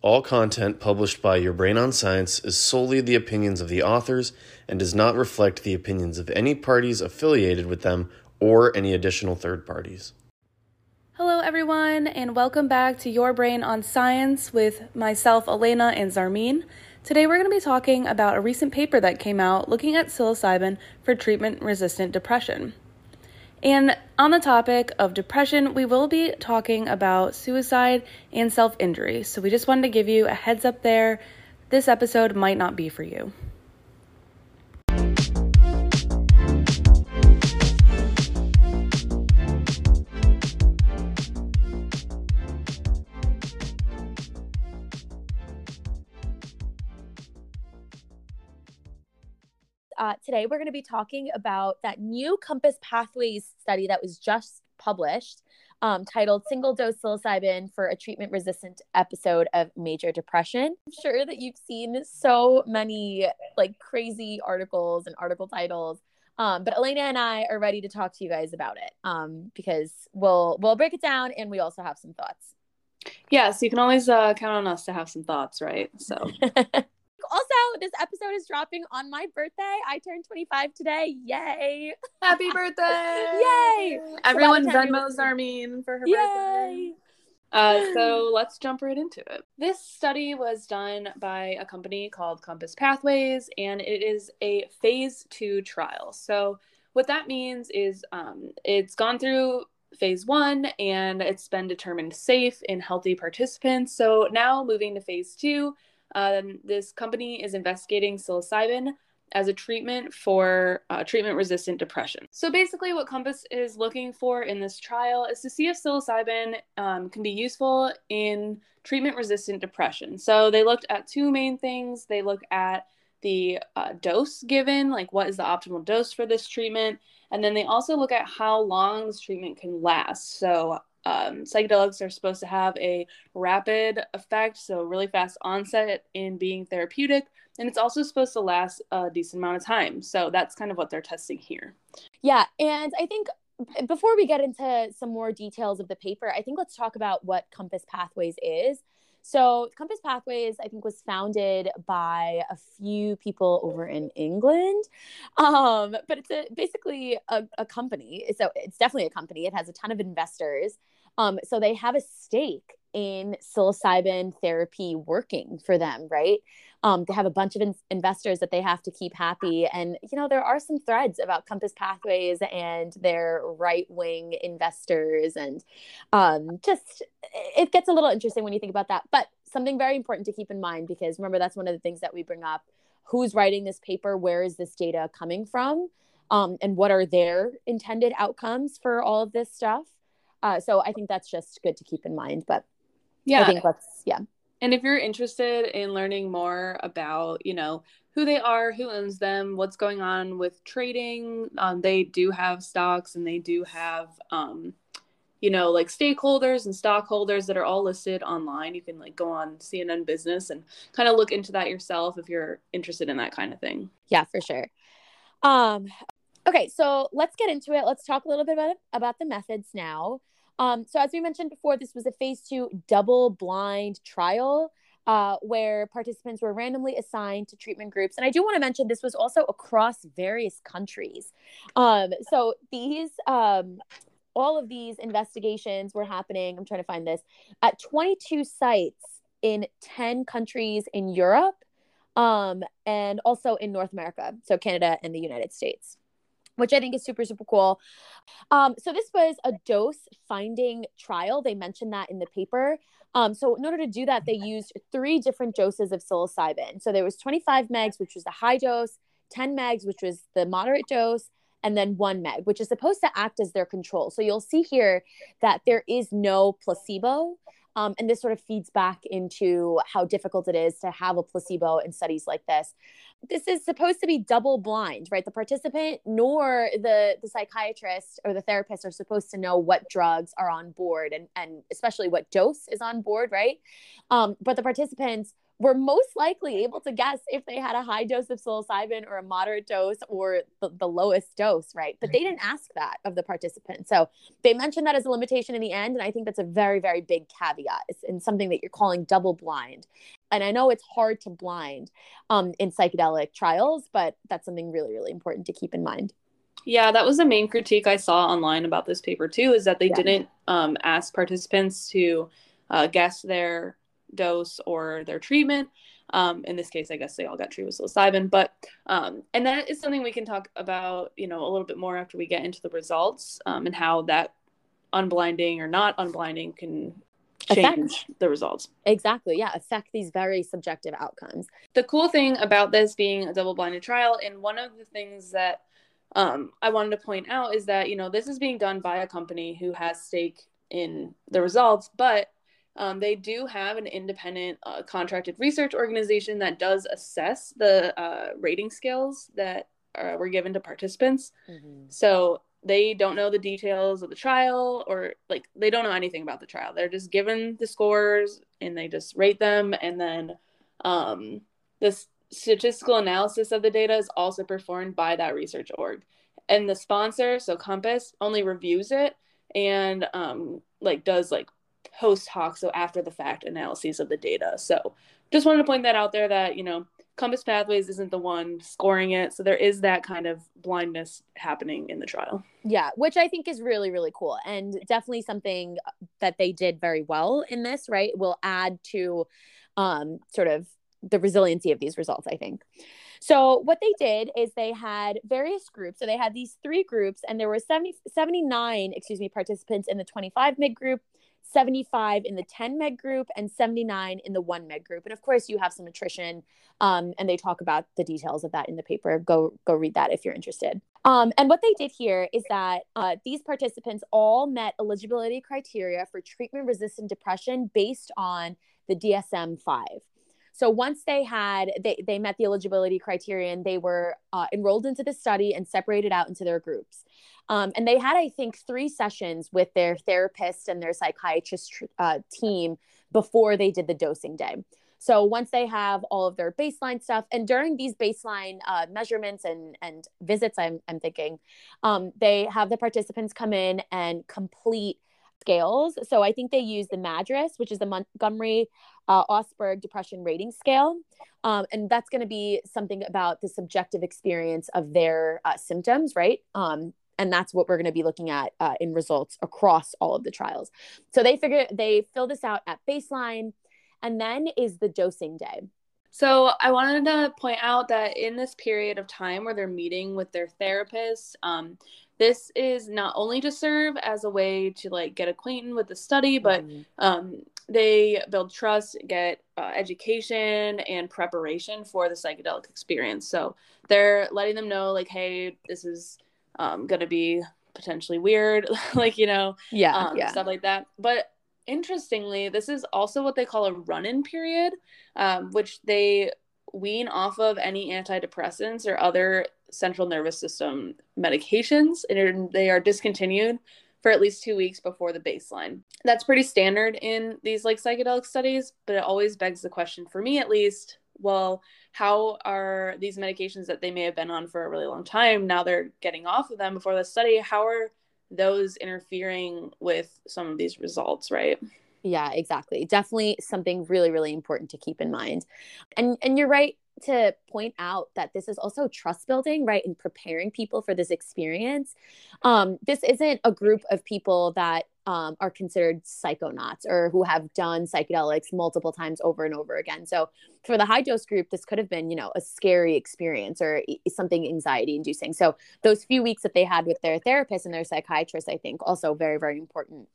All content published by Your Brain on Science is solely the opinions of the authors and does not reflect the opinions of any parties affiliated with them or any additional third parties. Hello, everyone, and welcome back to Your Brain on Science with myself, Alaina, and Zarmeen. Today, we're going to be talking about a recent paper that came out looking at psilocybin for treatment resistant depression. And on the topic of depression, we will be talking about suicide and self injury. So we just wanted to give you a heads up there. This episode might not be for you. Uh, today we're going to be talking about that new Compass Pathways study that was just published um, titled Single Dose Psilocybin for a Treatment Resistant Episode of Major Depression. I'm sure that you've seen so many like crazy articles and article titles. Um, but Alaina and I are ready to talk to you guys about it um, because we'll we'll break it down and we also have some thoughts. Yeah, so you can always uh, count on us to have some thoughts, right? So this episode is dropping on my birthday. I turned 25 today. Yay. Happy birthday. Yay. Everyone so Venmo Zarmeen for her Yay. birthday. Uh, so let's jump right into it. This study was done by a company called Compass Pathways, and it is a phase two trial. So, what that means is um, it's gone through phase one and it's been determined safe in healthy participants. So, now moving to phase two, um, this company is investigating psilocybin as a treatment for uh, treatment resistant depression. So, basically, what Compass is looking for in this trial is to see if psilocybin um, can be useful in treatment resistant depression. So, they looked at two main things. They look at the uh, dose given, like what is the optimal dose for this treatment, and then they also look at how long this treatment can last. So, um, psychedelics are supposed to have a rapid effect, so really fast onset in being therapeutic, and it's also supposed to last a decent amount of time. So that's kind of what they're testing here. Yeah, and I think before we get into some more details of the paper, I think let's talk about what Compass Pathways is. So, Compass Pathways, I think, was founded by a few people over in England. Um, but it's a, basically a, a company. So, it's definitely a company. It has a ton of investors. Um, so they have a stake in psilocybin therapy working for them, right? Um, they have a bunch of in- investors that they have to keep happy. And, you know, there are some threads about Compass Pathways and their right wing investors. And um, just, it gets a little interesting when you think about that. But something very important to keep in mind because remember, that's one of the things that we bring up. Who's writing this paper? Where is this data coming from? Um, and what are their intended outcomes for all of this stuff? Uh, so I think that's just good to keep in mind. But yeah, I think let's yeah. And if you're interested in learning more about, you know, who they are, who owns them, what's going on with trading, um, they do have stocks and they do have, um, you know, like stakeholders and stockholders that are all listed online. You can like go on CNN Business and kind of look into that yourself if you're interested in that kind of thing. Yeah, for sure. Um, Okay, so let's get into it. Let's talk a little bit about about the methods now. Um, so as we mentioned before, this was a phase two double blind trial uh, where participants were randomly assigned to treatment groups. And I do want to mention this was also across various countries. Um, so these um, all of these investigations were happening. I'm trying to find this at 22 sites in 10 countries in Europe um, and also in North America, so Canada and the United States which I think is super, super cool. Um, so this was a dose finding trial. They mentioned that in the paper. Um, so in order to do that, they used three different doses of psilocybin. So there was 25 megs, which was the high dose, 10 megs, which was the moderate dose, and then one meg, which is supposed to act as their control. So you'll see here that there is no placebo. Um, and this sort of feeds back into how difficult it is to have a placebo in studies like this. This is supposed to be double blind, right? The participant nor the, the psychiatrist or the therapist are supposed to know what drugs are on board and, and especially what dose is on board, right? Um, but the participants were most likely able to guess if they had a high dose of psilocybin or a moderate dose or the, the lowest dose, right? But they didn't ask that of the participants. So they mentioned that as a limitation in the end. And I think that's a very, very big caveat and something that you're calling double blind. And I know it's hard to blind um, in psychedelic trials, but that's something really, really important to keep in mind. Yeah, that was the main critique I saw online about this paper too, is that they yeah. didn't um, ask participants to uh, guess their dose or their treatment. Um, in this case, I guess they all got treated with psilocybin, but um, and that is something we can talk about, you know, a little bit more after we get into the results um, and how that unblinding or not unblinding can change affect. the results. Exactly. Yeah. Affect these very subjective outcomes. The cool thing about this being a double blinded trial, and one of the things that um, I wanted to point out is that, you know, this is being done by a company who has stake in the results, but um, they do have an independent uh, contracted research organization that does assess the uh, rating scales that uh, were given to participants. Mm-hmm. So they don't know the details of the trial or like they don't know anything about the trial. They're just given the scores and they just rate them. And then um, the statistical analysis of the data is also performed by that research org. And the sponsor, so Compass, only reviews it and um, like does like post hoc, so after the fact analyses of the data. So just wanted to point that out there that, you know, Compass Pathways isn't the one scoring it. So there is that kind of blindness happening in the trial. Yeah, which I think is really, really cool. And definitely something that they did very well in this, right? Will add to um, sort of the resiliency of these results, I think. So what they did is they had various groups. So they had these three groups, and there were 70, 79, excuse me, participants in the 25 mid group, 75 in the 10 meg group and 79 in the 1 meg group. And of course you have some attrition um, and they talk about the details of that in the paper. Go go read that if you're interested. Um, and what they did here is that uh, these participants all met eligibility criteria for treatment resistant depression based on the dsm-5 so once they had they, they met the eligibility criterion they were uh, enrolled into the study and separated out into their groups um, and they had, I think, three sessions with their therapist and their psychiatrist uh, team before they did the dosing day. So once they have all of their baseline stuff, and during these baseline uh, measurements and and visits, I'm I'm thinking, um, they have the participants come in and complete scales. So I think they use the MADRS, which is the Montgomery uh, Åsberg Depression Rating Scale, um, and that's going to be something about the subjective experience of their uh, symptoms, right? Um, and that's what we're going to be looking at uh, in results across all of the trials so they figure they fill this out at baseline and then is the dosing day so i wanted to point out that in this period of time where they're meeting with their therapist um, this is not only to serve as a way to like get acquainted with the study but mm-hmm. um, they build trust get uh, education and preparation for the psychedelic experience so they're letting them know like hey this is um, going to be potentially weird, like, you know, yeah, um, yeah, stuff like that. But interestingly, this is also what they call a run in period, um, which they wean off of any antidepressants or other central nervous system medications, and they are discontinued for at least two weeks before the baseline. That's pretty standard in these like psychedelic studies, but it always begs the question for me at least well, how are these medications that they may have been on for a really long time now they're getting off of them before the study? How are those interfering with some of these results, right? Yeah, exactly. Definitely something really, really important to keep in mind. And and you're right to point out that this is also trust building, right? And preparing people for this experience. Um, this isn't a group of people that um, are considered psychonauts or who have done psychedelics multiple times over and over again. So for the high dose group, this could have been, you know, a scary experience or something anxiety inducing. So those few weeks that they had with their therapist and their psychiatrist, I think also very, very important.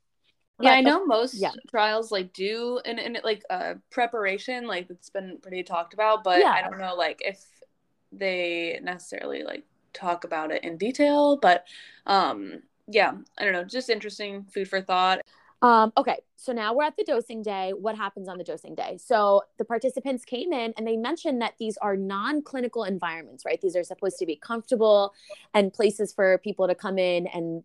Yeah, but, I know most yeah. trials like do and, and like uh preparation, like it's been pretty talked about, but yeah. I don't know like if they necessarily like talk about it in detail, but um yeah, I don't know, just interesting food for thought. Um, okay, so now we're at the dosing day. What happens on the dosing day? So the participants came in and they mentioned that these are non clinical environments, right? These are supposed to be comfortable and places for people to come in and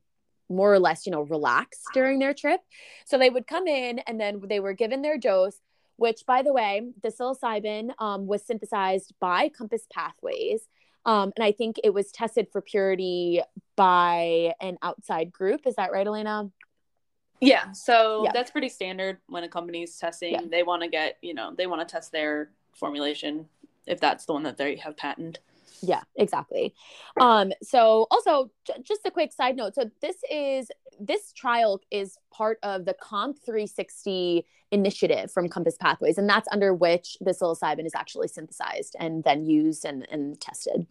more or less, you know, relax during their trip. So they would come in and then they were given their dose which, by the way, the psilocybin um, was synthesized by Compass Pathways. Um, and I think it was tested for purity by an outside group. Is that right, Alaina? Yeah. So yeah. that's pretty standard when a company's testing. Yeah. They want to get, you know, they want to test their formulation if that's the one that they have patented yeah exactly. Um so also j- just a quick side note so this is this trial is part of the comp 360 initiative from compass pathways and that's under which the psilocybin is actually synthesized and then used and, and tested.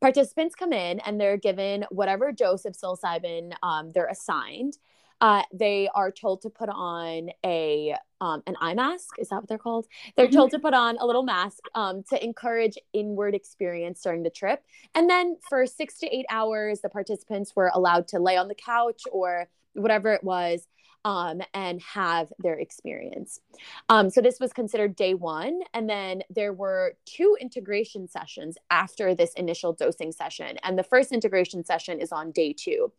Participants come in and they're given whatever dose of psilocybin um, they're assigned uh, they are told to put on a um, an eye mask. Is that what they're called? They're mm-hmm. told to put on a little mask um, to encourage inward experience during the trip. And then for six to eight hours, the participants were allowed to lay on the couch or whatever it was um, and have their experience. Um, so this was considered day one. And then there were two integration sessions after this initial dosing session. And the first integration session is on day two.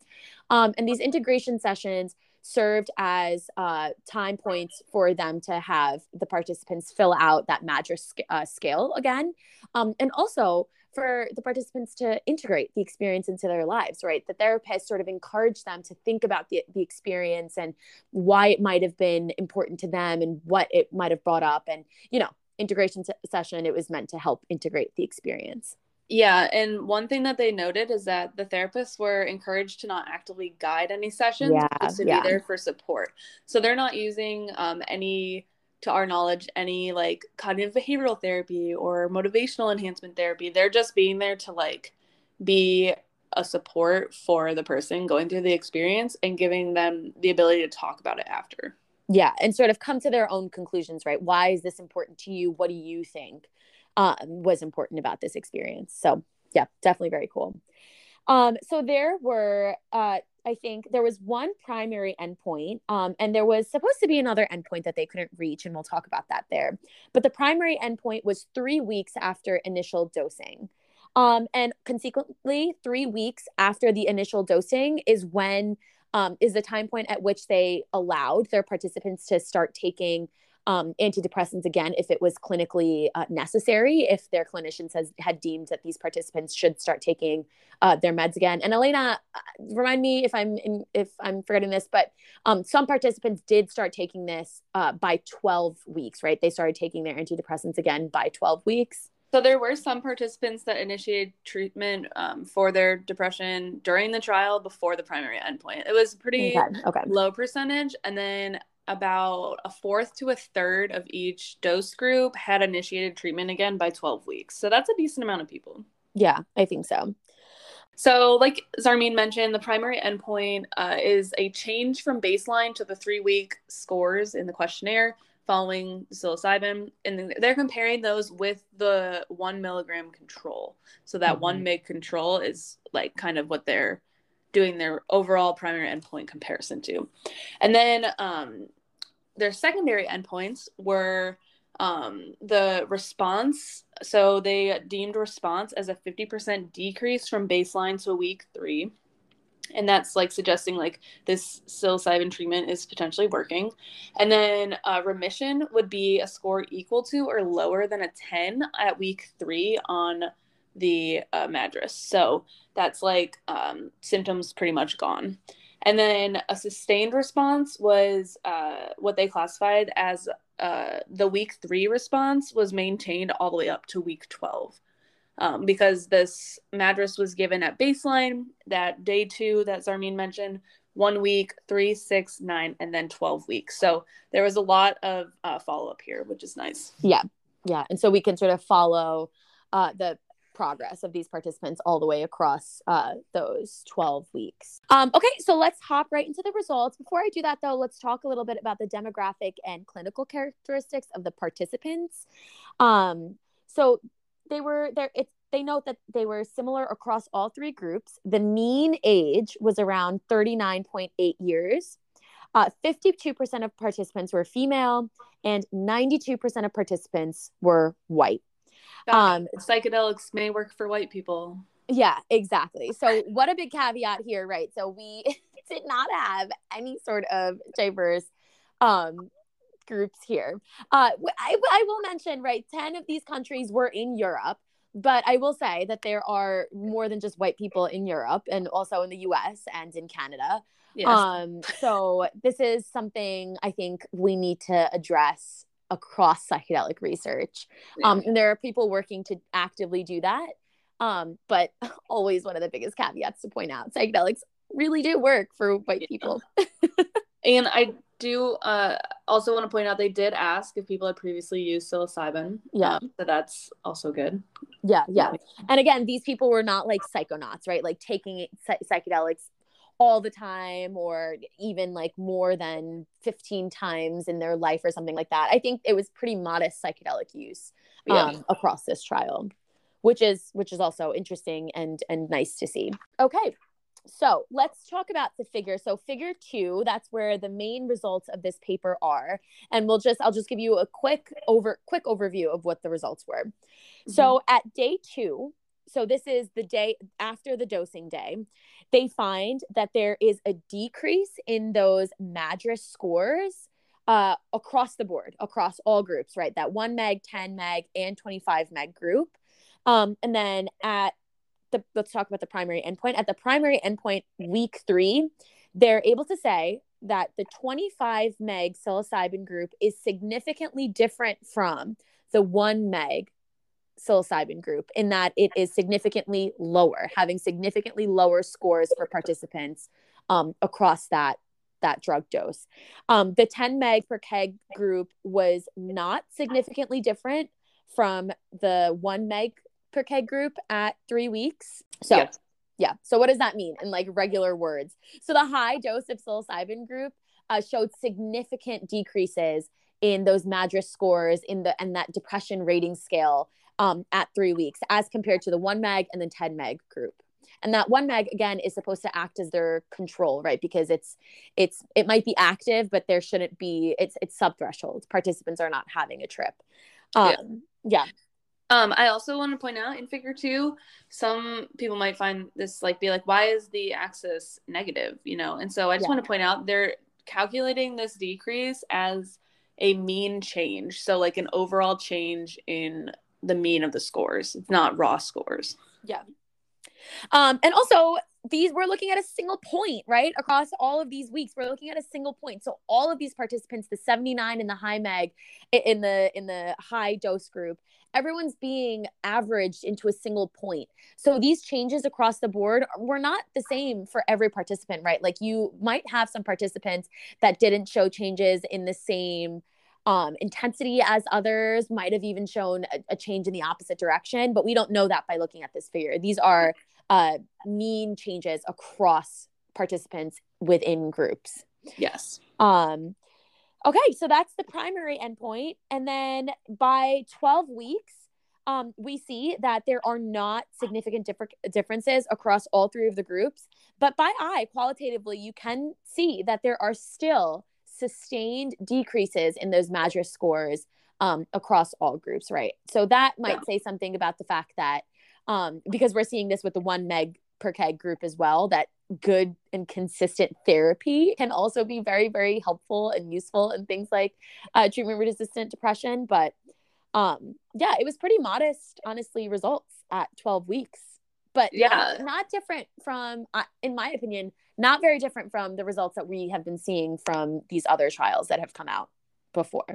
Um, and these integration sessions served as uh, time points for them to have the participants fill out that MADRS uh, scale again. Um, and also, for the participants to integrate the experience into their lives, right? The therapist sort of encouraged them to think about the, the experience and why it might have been important to them and what it might have brought up. And, you know, integration session, it was meant to help integrate the experience. Yeah, and one thing that they noted is that the therapists were encouraged to not actively guide any sessions, yeah, to yeah. be there for support. So they're not using um, any to our knowledge any like cognitive behavioral therapy or motivational enhancement therapy they're just being there to like be a support for the person going through the experience and giving them the ability to talk about it after. Yeah and sort of come to their own conclusions right? Why is this important to you? What do you think um, was important about this experience? So yeah definitely very cool um, so there were uh, I think there was one primary endpoint, um, and there was supposed to be another endpoint that they couldn't reach, and we'll talk about that there. But the primary endpoint was three weeks after initial dosing. Um, and consequently, three weeks after the initial dosing is when um, is the time point at which they allowed their participants to start taking um, antidepressants again if it was clinically uh, necessary, if their clinicians has had deemed that these participants should start taking uh, their meds again. And Alaina, uh, remind me if I'm in, if I'm forgetting this, but um, some participants did start taking this uh, by 12 weeks, right? They started taking their antidepressants again by 12 weeks. So there were some participants that initiated treatment um, for their depression during the trial before the primary endpoint. It was pretty okay. Okay. low percentage, and then about a fourth to a third of each dose group had initiated treatment again by 12 weeks. So that's a decent amount of people. Yeah, I think so. So, like Zarmeen mentioned, the primary endpoint uh, is a change from baseline to the three week scores in the questionnaire following psilocybin. And they're comparing those with the one milligram control. So, that mm-hmm. one mg control is like kind of what they're doing their overall primary endpoint comparison to. And then um, their secondary endpoints were um, the response. So they deemed response as a 50% decrease from baseline to week three. And that's like suggesting like this psilocybin treatment is potentially working. And then uh, remission would be a score equal to or lower than a 10 at week three on the uh, MADRS. So that's like um, symptoms pretty much gone. And then a sustained response was uh, what they classified as uh, the week three response was maintained all the way up to week 12. Um, because this MADRS was given at baseline, that day two that Zarmeen mentioned, one week, three, six, nine, and then 12 weeks. So there was a lot of uh, follow up here, which is nice. Yeah. Yeah. And so we can sort of follow uh, the progress of these participants all the way across uh, those 12 weeks. Um, okay, so let's hop right into the results. Before I do that, though, let's talk a little bit about the demographic and clinical characteristics of the participants. Um, so they were there. It's they note that they were similar across all three groups. The mean age was around 39.8 years. Uh, 52% of participants were female, and 92% of participants were white. Um, psychedelics may work for white people. Yeah, exactly. So, what a big caveat here, right? So, we did not have any sort of diverse um, groups here. Uh, I, I will mention, right, 10 of these countries were in Europe, but I will say that there are more than just white people in Europe and also in the US and in Canada. Yes. Um, so this is something I think we need to address across psychedelic research. Yeah. Um, and there are people working to actively do that. Um, but always one of the biggest caveats to point out psychedelics really do work for white people. and I do uh, also want to point out they did ask if people had previously used psilocybin. Yeah. Um, so that's also good. Yeah, yeah. And again, these people were not like psychonauts, right? Like taking psychedelics all the time or even like more than 15 times in their life or something like that. I think it was pretty modest psychedelic use um, yeah. across this trial, which is which is also interesting and and nice to see. Okay. So let's talk about the figure. So figure two, that's where the main results of this paper are. And we'll just I'll just give you a quick over quick overview of what the results were. Mm-hmm. So at day two, so this is the day after the dosing day they find that there is a decrease in those MADRS scores uh, across the board, across all groups, right? That 1 meg, 10 meg, and 25 meg group. Um, and then at the, let's talk about the primary endpoint. At the primary endpoint, week three, they're able to say that the 25 meg psilocybin group is significantly different from the 1 meg psilocybin group in that it is significantly lower, having significantly lower scores for participants um, across that that drug dose. Um, the 10 meg per keg group was not significantly different from the 1 meg per keg group at three weeks. So, yeah. yeah. So, what does that mean in like regular words? So, the high dose of psilocybin group uh, showed significant decreases in those MADRS scores in the and that depression rating scale um, at three weeks as compared to the one meg and the 10 meg group and that one meg again is supposed to act as their control right because it's it's it might be active but there shouldn't be it's it's sub threshold participants are not having a trip um yeah. yeah. Um, I also want to point out in figure two, some people might find this like be like, why is the axis negative? You know, and so I just yeah. want to point out they're calculating this decrease as a mean change. So like an overall change in the mean of the scores. It's not raw scores. Yeah. Um, and also these we're looking at a single point, right? Across all of these weeks, we're looking at a single point. So all of these participants, the 79 in the high meg, in the in the high dose group, everyone's being averaged into a single point. So these changes across the board were not the same for every participant, right? Like you might have some participants that didn't show changes in the same um, intensity as others might have even shown a, a, change in the opposite direction, but we don't know that by looking at this figure. These are uh, mean changes across participants within groups. Yes. Um, okay, so that's the primary endpoint. And then by 12 weeks, um, we see that there are not significant different differences across all three of the groups. But by eye, qualitatively, you can see that there are still sustained decreases in those MADRS scores um, across all groups, right? So that might yeah. say something about the fact that um, because we're seeing this with the one meg per keg group as well, that good and consistent therapy can also be very, very helpful and useful in things like uh, treatment resistant depression. But um, yeah, it was pretty modest, honestly, results at 12 weeks. But yeah, not, not different from, uh, in my opinion, not very different from the results that we have been seeing from these other trials that have come out before.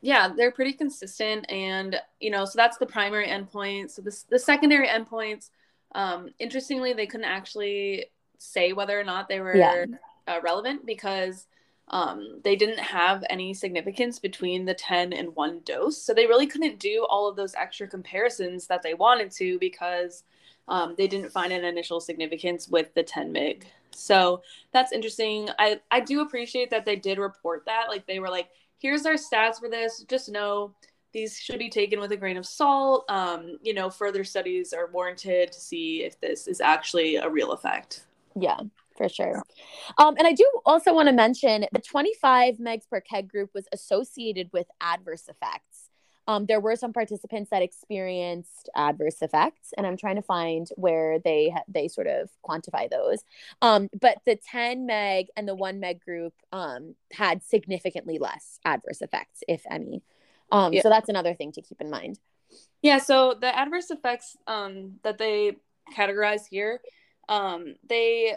Yeah, they're pretty consistent, and you know, so that's the primary endpoint. So this the secondary endpoints, um, interestingly, they couldn't actually say whether or not they were yeah. uh, relevant because um, they didn't have any significance between the 10 and 1 dose. So they really couldn't do all of those extra comparisons that they wanted to because um, they didn't find an initial significance with the 10 mig. So that's interesting. I, I do appreciate that they did report that. Like they were like, here's our stats for this. Just know these should be taken with a grain of salt. Um, you know, further studies are warranted to see if this is actually a real effect. Yeah, for sure. Um, and I do also want to mention the 25 megs per keg group was associated with adverse effects Um, there were some participants that experienced adverse effects, and I'm trying to find where they they sort of quantify those. Um, but the 10 meg and the one meg group um, had significantly less adverse effects, if any. Um, yeah. So that's another thing to keep in mind. Yeah. So the adverse effects um, that they categorize here, um, they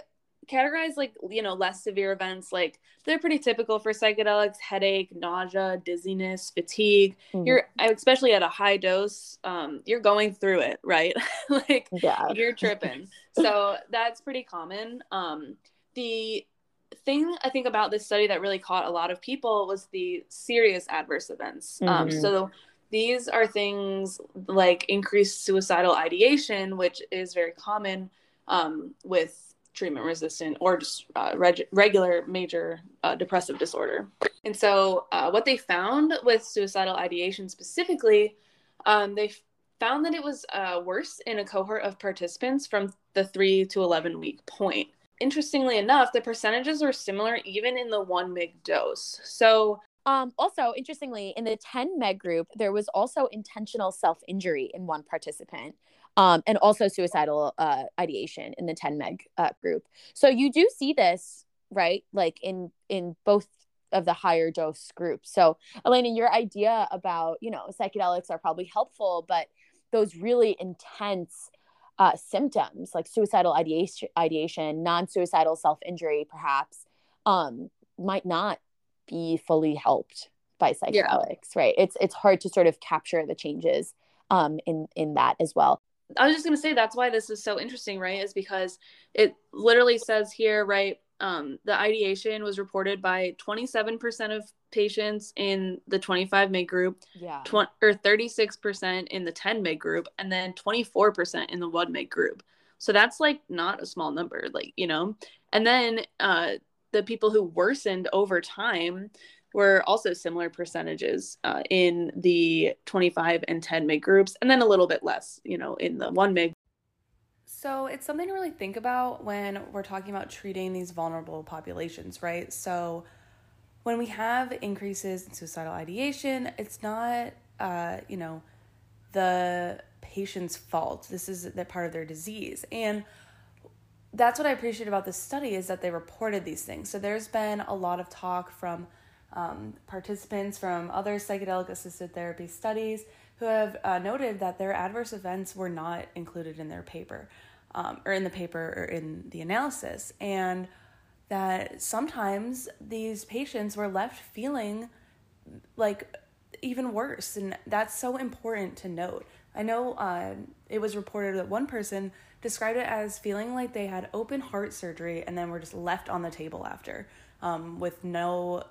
categorize like you know less severe events like they're pretty typical for psychedelics headache nausea dizziness fatigue mm-hmm. you're especially at a high dose um you're going through it right like yeah. you're tripping so that's pretty common um the thing i think about this study that really caught a lot of people was the serious adverse events mm-hmm. um so these are things like increased suicidal ideation which is very common um, with treatment resistant or just uh, reg- regular major uh, depressive disorder. And so, uh, what they found with suicidal ideation specifically, um, they found that it was uh, worse in a cohort of participants from the 3 to 11 week point. Interestingly enough, the percentages were similar even in the 1 mg dose. So, um, also, interestingly, in the 10 meg group, there was also intentional self injury in one participant um, and also suicidal uh, ideation in the 10 meg uh, group. So you do see this, right? Like in in both of the higher dose groups. So Alaina, your idea about you know psychedelics are probably helpful, but those really intense uh, symptoms like suicidal ideation, ideation non-suicidal self-injury, perhaps, um, might not be fully helped by psychedelics, yeah. right? It's it's hard to sort of capture the changes um, in in that as well. I was just going to say that's why this is so interesting, right? Is because it literally says here, right? Um, the ideation was reported by 27% of patients in the 25 mg group, yeah, tw- or 36% in the 10 mg group, and then 24% in the 1 mg group. So that's like not a small number, like you know. And then uh, the people who worsened over time were also similar percentages uh, in the 25 and 10 mig groups, and then a little bit less, you know, in the 1 mig. So it's something to really think about when we're talking about treating these vulnerable populations, right? So when we have increases in suicidal ideation, it's not, uh, you know, the patient's fault. This is that part of their disease. And that's what I appreciate about this study is that they reported these things. So there's been a lot of talk from um, participants from other psychedelic assisted therapy studies who have uh, noted that their adverse events were not included in their paper um, or in the paper or in the analysis. And that sometimes these patients were left feeling like even worse. And that's so important to note. I know uh, it was reported that one person described it as feeling like they had open heart surgery and then were just left on the table after um, with no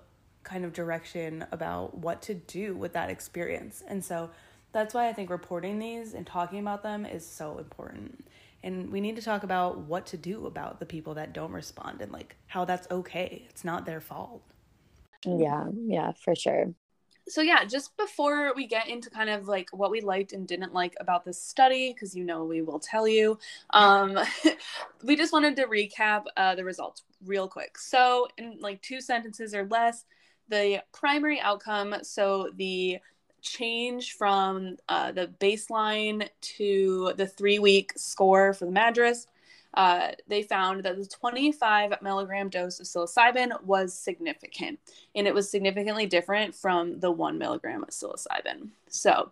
kind of direction about what to do with that experience. And so that's why I think reporting these and talking about them is so important. And we need to talk about what to do about the people that don't respond and like how that's okay. It's not their fault. Yeah, yeah, for sure. So yeah, just before we get into kind of like what we liked and didn't like about this study, because you know we will tell you, um, we just wanted to recap uh, the results real quick. So in like two sentences or less, the primary outcome, so the change from uh, the baseline to the three week score for the MADRS, uh, they found that the 25 milligram dose of psilocybin was significant, and it was significantly different from the one milligram of psilocybin. So,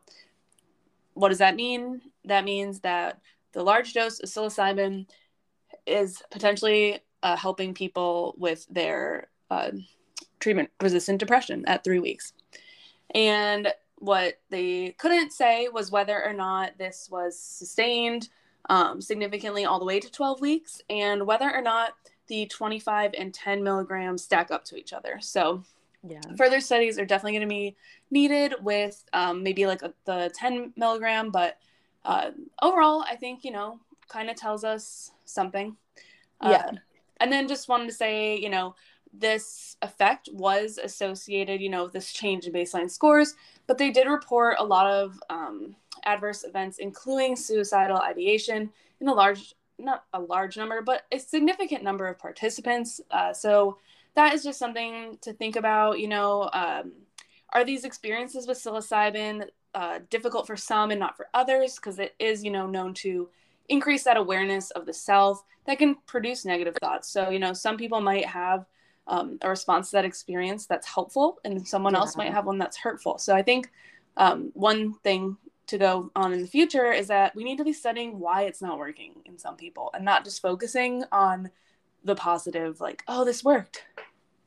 what does that mean? That means that the large dose of psilocybin is potentially uh, helping people with their uh, treatment resistant depression at three weeks. And what they couldn't say was whether or not this was sustained um, significantly all the way to 12 weeks and whether or not the 25 and 10 milligrams stack up to each other. So, yeah. further studies are definitely going to be needed with um, maybe like a, the 10 milligram, but uh, overall, I think, you know, kind of tells us something. Yeah. Uh, and then just wanted to say, you know, this effect was associated, you know, with this change in baseline scores, but they did report a lot of um, adverse events, including suicidal ideation in a large, not a large number, but a significant number of participants. Uh, so that is just something to think about. You know, um, are these experiences with psilocybin uh, difficult for some and not for others because it is, you know, known to increase that awareness of the self that can produce negative thoughts. So, you know, some people might have um, a response to that experience that's helpful, and someone yeah. else might have one that's hurtful. So, I think um, one thing to go on in the future is that we need to be studying why it's not working in some people and not just focusing on the positive, like, oh, this worked.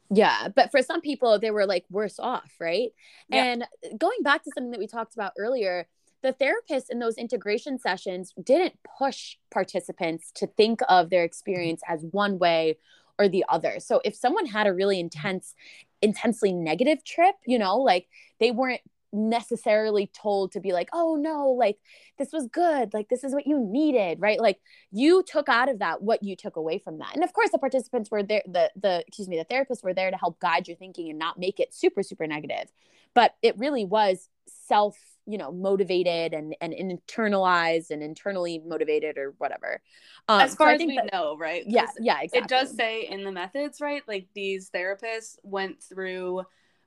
Yeah, but for some people, they were like worse off, right? Yeah. And going back to something that we talked about earlier, the therapists in those integration sessions didn't push participants to think of their experience as one way or the other. So if someone had a really mm-hmm. intense, intensely negative trip, you know, like they weren't necessarily told to be like, oh no, like this was good, like this is what you needed, right? Like you took out of that what you took away from that. And of course the participants were there, the the excuse me, the therapists were there to help guide your thinking and not make it super, super negative. But it really was self you know motivated and and internalized and internally motivated or whatever um, as far so as we that, know right yeah yeah exactly. it does say in the methods right like these therapists went through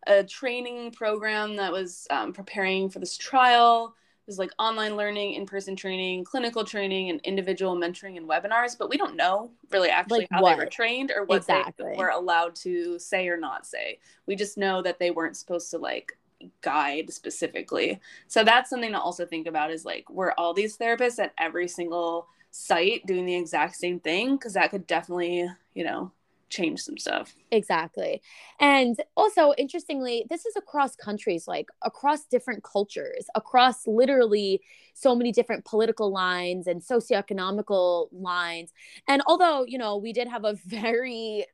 a training program that was um, preparing for this trial. It was like online learning, in person training, clinical training, and individual mentoring and webinars. But we don't know really actually like how what? they were trained or what exactly. they were allowed to say or not say. We just know that they weren't supposed to like guide specifically. So that's something to also think about is like, were all these therapists at every single site doing the exact same thing? Because that could definitely, you know, change some stuff. Exactly. And also, interestingly, this is across countries, like across different cultures, across literally so many different political lines and socioeconomical lines. And although, you know, we did have a very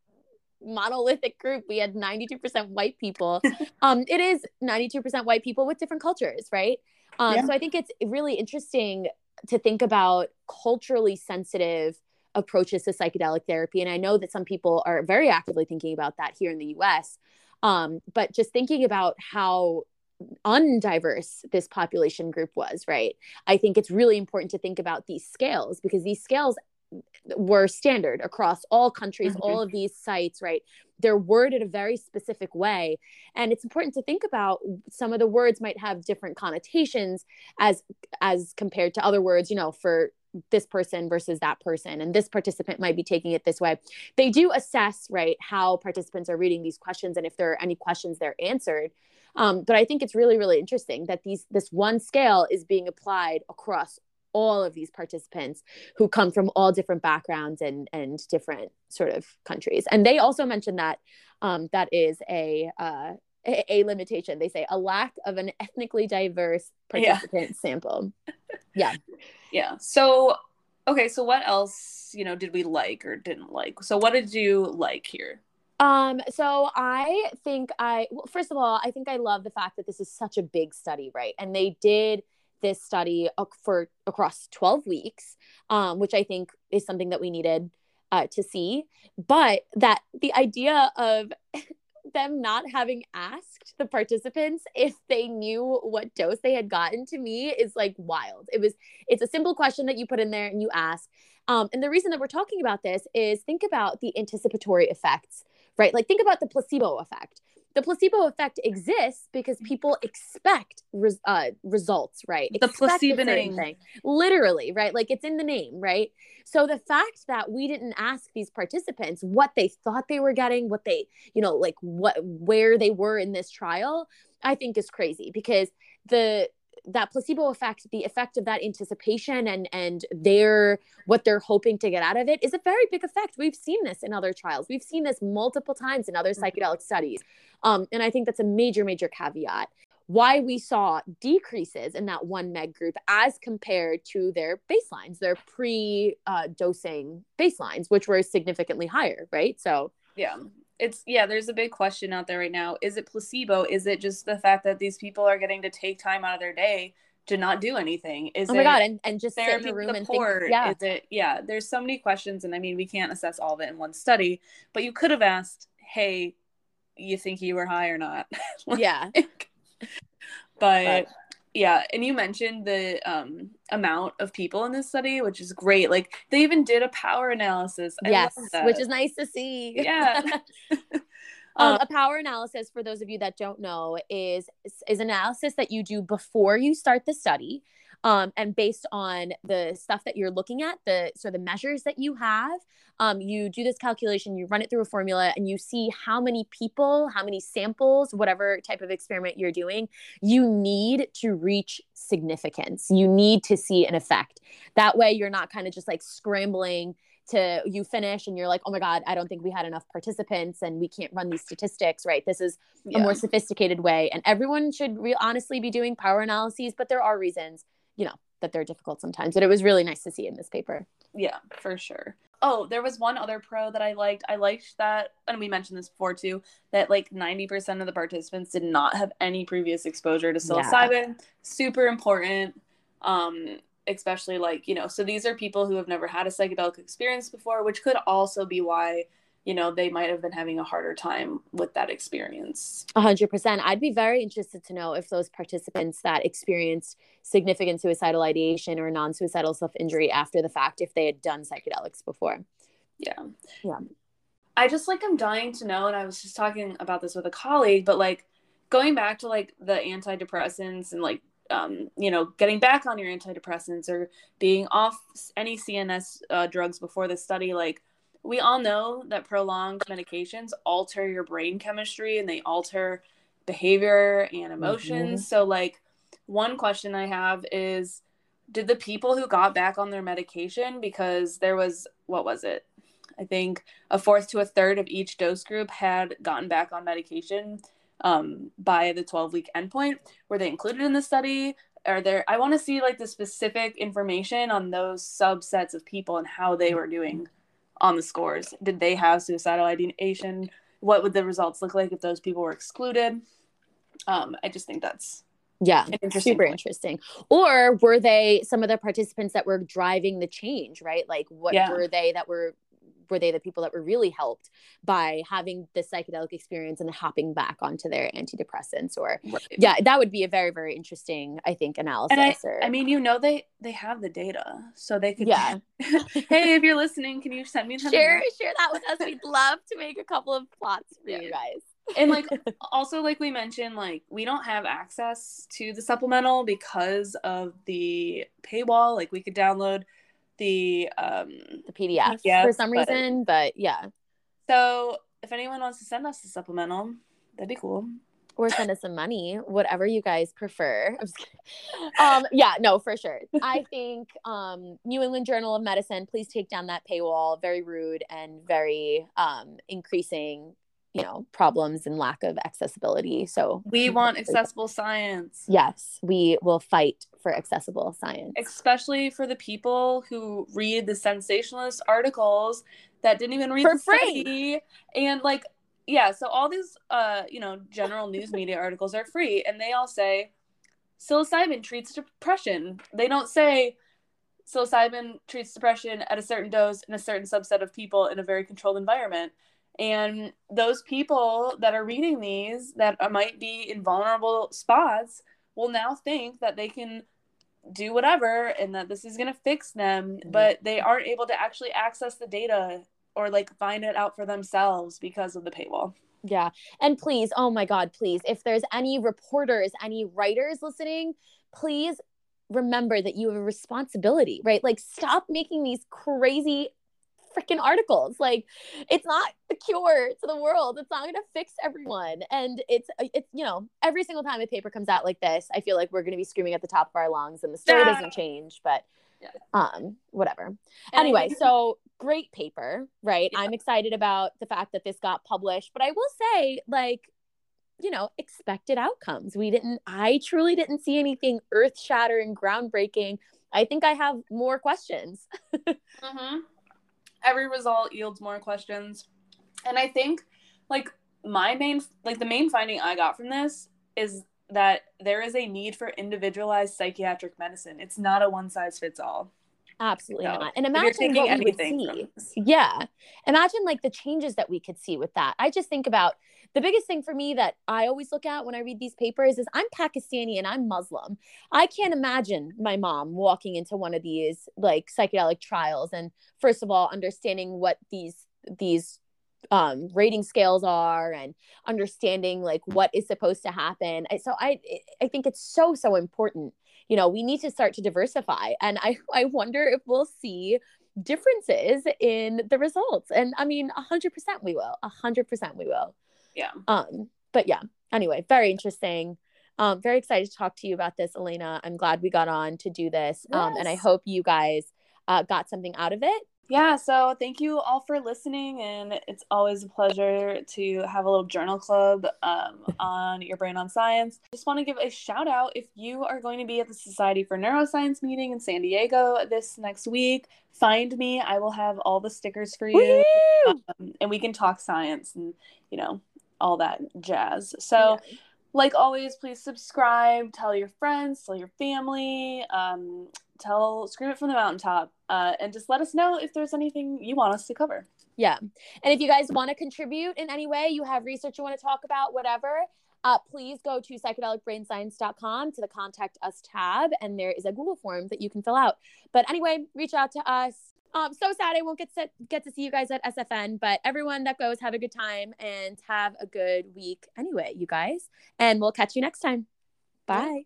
monolithic group we had 92% white people um it is 92% white people with different cultures right um yeah. so i think it's really interesting to think about culturally sensitive approaches to psychedelic therapy. And I know that some people are very actively thinking about that here in the US. Um, but just thinking about how undiverse this population group was, right? I think it's really important to think about these scales because these scales were standard across all countries, mm-hmm. all of these sites, right? They're worded a very specific way. And it's important to think about some of the words might have different connotations as as compared to other words, you know, for this person versus that person and this participant might be taking it this way they do assess right how participants are reading these questions and if there are any questions they're answered um, but i think it's really really interesting that these this one scale is being applied across all of these participants who come from all different backgrounds and and different sort of countries and they also mentioned that um, that is a uh, a, limitation. They say a lack of an ethnically diverse participant yeah. sample. Yeah. Yeah. So, okay. So, what else, you know, did we like or didn't like? So, what did you like here? Um, so I think I, well, first of all, I think I love the fact that this is such a big study, right? And they did this study for across 12 weeks, um, which I think is something that we needed uh, to see. But that the idea of them not having asked the participants if they knew what dose they had gotten to me is like wild. It was it's a simple question that you put in there and you ask. Um, and the reason that we're talking about this is think about the anticipatory effects, right? Like think about the placebo effect the placebo effect exists because people expect res- uh, results, right? The placebo thing, literally, right? Like it's in the name, right? So the fact that we didn't ask these participants what they thought they were getting, what they, you know, like what where they were in this trial, I think is crazy because the that placebo effect the effect of that anticipation and and their what they're hoping to get out of it is a very big effect. We've seen this in other trials. We've seen this multiple times in other mm-hmm. psychedelic studies. Um, and i think that's a major major caveat. Why we saw decreases in that one meg group as compared to their baselines their pre uh, dosing baselines which were significantly higher right? So yeah it's yeah there's a big question out there right now. Is it placebo? Is it just the fact that these people are getting to take time out of their day to not do anything? Is oh my god and, and just sit in the room and think yeah. Is it yeah there's so many questions and i mean we can't assess all of it in one study but you could have asked hey you think you were high or not? Like, yeah but, but yeah and you mentioned the um amount of people in this study which is great like they even did a power analysis. I yes which is nice to see. Yeah. Um, a power analysis, for those of you that don't know, is is analysis that you do before you start the study, um, and based on the stuff that you're looking at, the so the measures that you have, um, you do this calculation, you run it through a formula, and you see how many people, how many samples, whatever type of experiment you're doing, you need to reach significance. You need to see an effect. That way, you're not kind of just like scrambling to you finish and you're like, oh my God, I don't think we had enough participants and we can't run these statistics, right? This is yeah. a more sophisticated way. And everyone should re- honestly be doing power analyses, but there are reasons, you know, that they're difficult sometimes. But it was really nice to see in this paper. Yeah, for sure. Oh, there was one other pro that I liked. I liked that, and we mentioned this before too, that like 90% of the participants did not have any previous exposure to psilocybin. Yeah. Super important. Um, especially like you know so these are people who have never had a psychedelic experience before which could also be why you know they might have been having a harder time with that experience. 100% i'd be very interested to know if those participants that experienced significant suicidal ideation or non-suicidal self-injury after the fact if they had done psychedelics before. Yeah. Yeah. I just like i'm dying to know and i was just talking about this with a colleague but like going back to like the antidepressants and like um, you know, getting back on your antidepressants or being off any CNS uh, drugs before the study, like we all know that prolonged medications alter your brain chemistry and they alter behavior and emotions. Mm-hmm. So, like, one question I have is Did the people who got back on their medication, because there was, what was it? I think a fourth to a third of each dose group had gotten back on medication um, by the 12 week endpoint. Were they included in the study? Are there, I want to see like the specific information on those subsets of people and how they were doing on the scores. Did they have suicidal ideation? What would the results look like if those people were excluded? Um, I just think that's yeah interesting super point. interesting or were they some of the participants that were driving the change right like what yeah. were they that were were they the people that were really helped by having the psychedelic experience and hopping back onto their antidepressants or right. yeah that would be a very very interesting i think analysis and I, or... I mean you know they they have the data so they could yeah. Hey if you're listening can you send me that share share that with us. We'd love to make a couple of plots for yeah. you guys. And like also like we mentioned like we don't have access to the supplemental because of the paywall. Like we could download the um the PDF, PDF for some but, reason, but yeah. So if anyone wants to send us a supplemental, that'd be cool. Or send us some money, whatever you guys prefer. um, yeah, no, for sure. I think um, New England Journal of Medicine, please take down that paywall. Very rude and very um, increasing you know problems and lack of accessibility so we want accessible science. Yes we will fight for accessible science. Especially for the people who read the sensationalist articles that didn't even read for the free! study. and like yeah so all these uh you know general news media articles are free and they all say psilocybin treats depression. They don't say psilocybin treats depression at a certain dose in a certain subset of people in a very controlled environment and those people that are reading these that might be in vulnerable spots will now think that they can do whatever and that this is going to fix them, mm-hmm. but they aren't able to actually access the data or like find it out for themselves because of the paywall. Yeah. And please, oh my God, please, if there's any reporters, any writers listening, please remember that you have a responsibility, right? Like, stop making these crazy freaking articles. Like it's not the cure to the world. It's not going to fix everyone. And it's uh, it's you know, every single time a paper comes out like this, I feel like we're going to be screaming at the top of our lungs and the story yeah. doesn't change, but yeah. um whatever. Anyway, so great paper, right? Yeah. I'm excited about the fact that this got published, but I will say like you know, expected outcomes. We didn't, I truly didn't see anything earth shattering, groundbreaking. I think I have more questions. mm-hmm every result yields more questions. And I think like my main like the main finding I got from this is that there is a need for individualized psychiatric medicine. It's not a one size fits all. Absolutely so, not. And imagine what we would see. Yeah. Imagine like the changes that we could see with that. I just think about the biggest thing for me that I always look at when I read these papers is I'm Pakistani and I'm Muslim. I can't imagine my mom walking into one of these like psychedelic trials and first of all understanding what these these um, rating scales are and understanding like what is supposed to happen. So I I think it's so so important. You know, we need to start to diversify, and I I wonder if we'll see differences in the results. And I mean, a hundred percent we will. A hundred percent we will. Yeah. Um. But yeah. Anyway, very interesting. Um, very excited to talk to you about this, Alaina. I'm glad we got on to do this. Yes. Um, and I hope you guys uh, got something out of it yeah, so thank you all for listening, and it's always a pleasure to have a little journal club um, on Your Brain on Science. Just want to give a shout out if you are going to be at the Society for Neuroscience meeting in San Diego this next week. Find me; I will have all the stickers for you, um, and we can talk science and you know all that jazz. So. Yeah like always, please subscribe, tell your friends, tell your family, um, tell, scream it from the mountaintop, uh, and just let us know if there's anything you want us to cover. Yeah. And if you guys want to contribute in any way, you have research you want to talk about, whatever, uh, please go to psychedelicbrainscience.com to the contact us tab, and there is a Google form that you can fill out. But anyway, reach out to us. Um, so sad I won't get to get to see you guys at SFN, but everyone that goes, have a good time and have a good week anyway, you guys. And we'll catch you next time. Bye.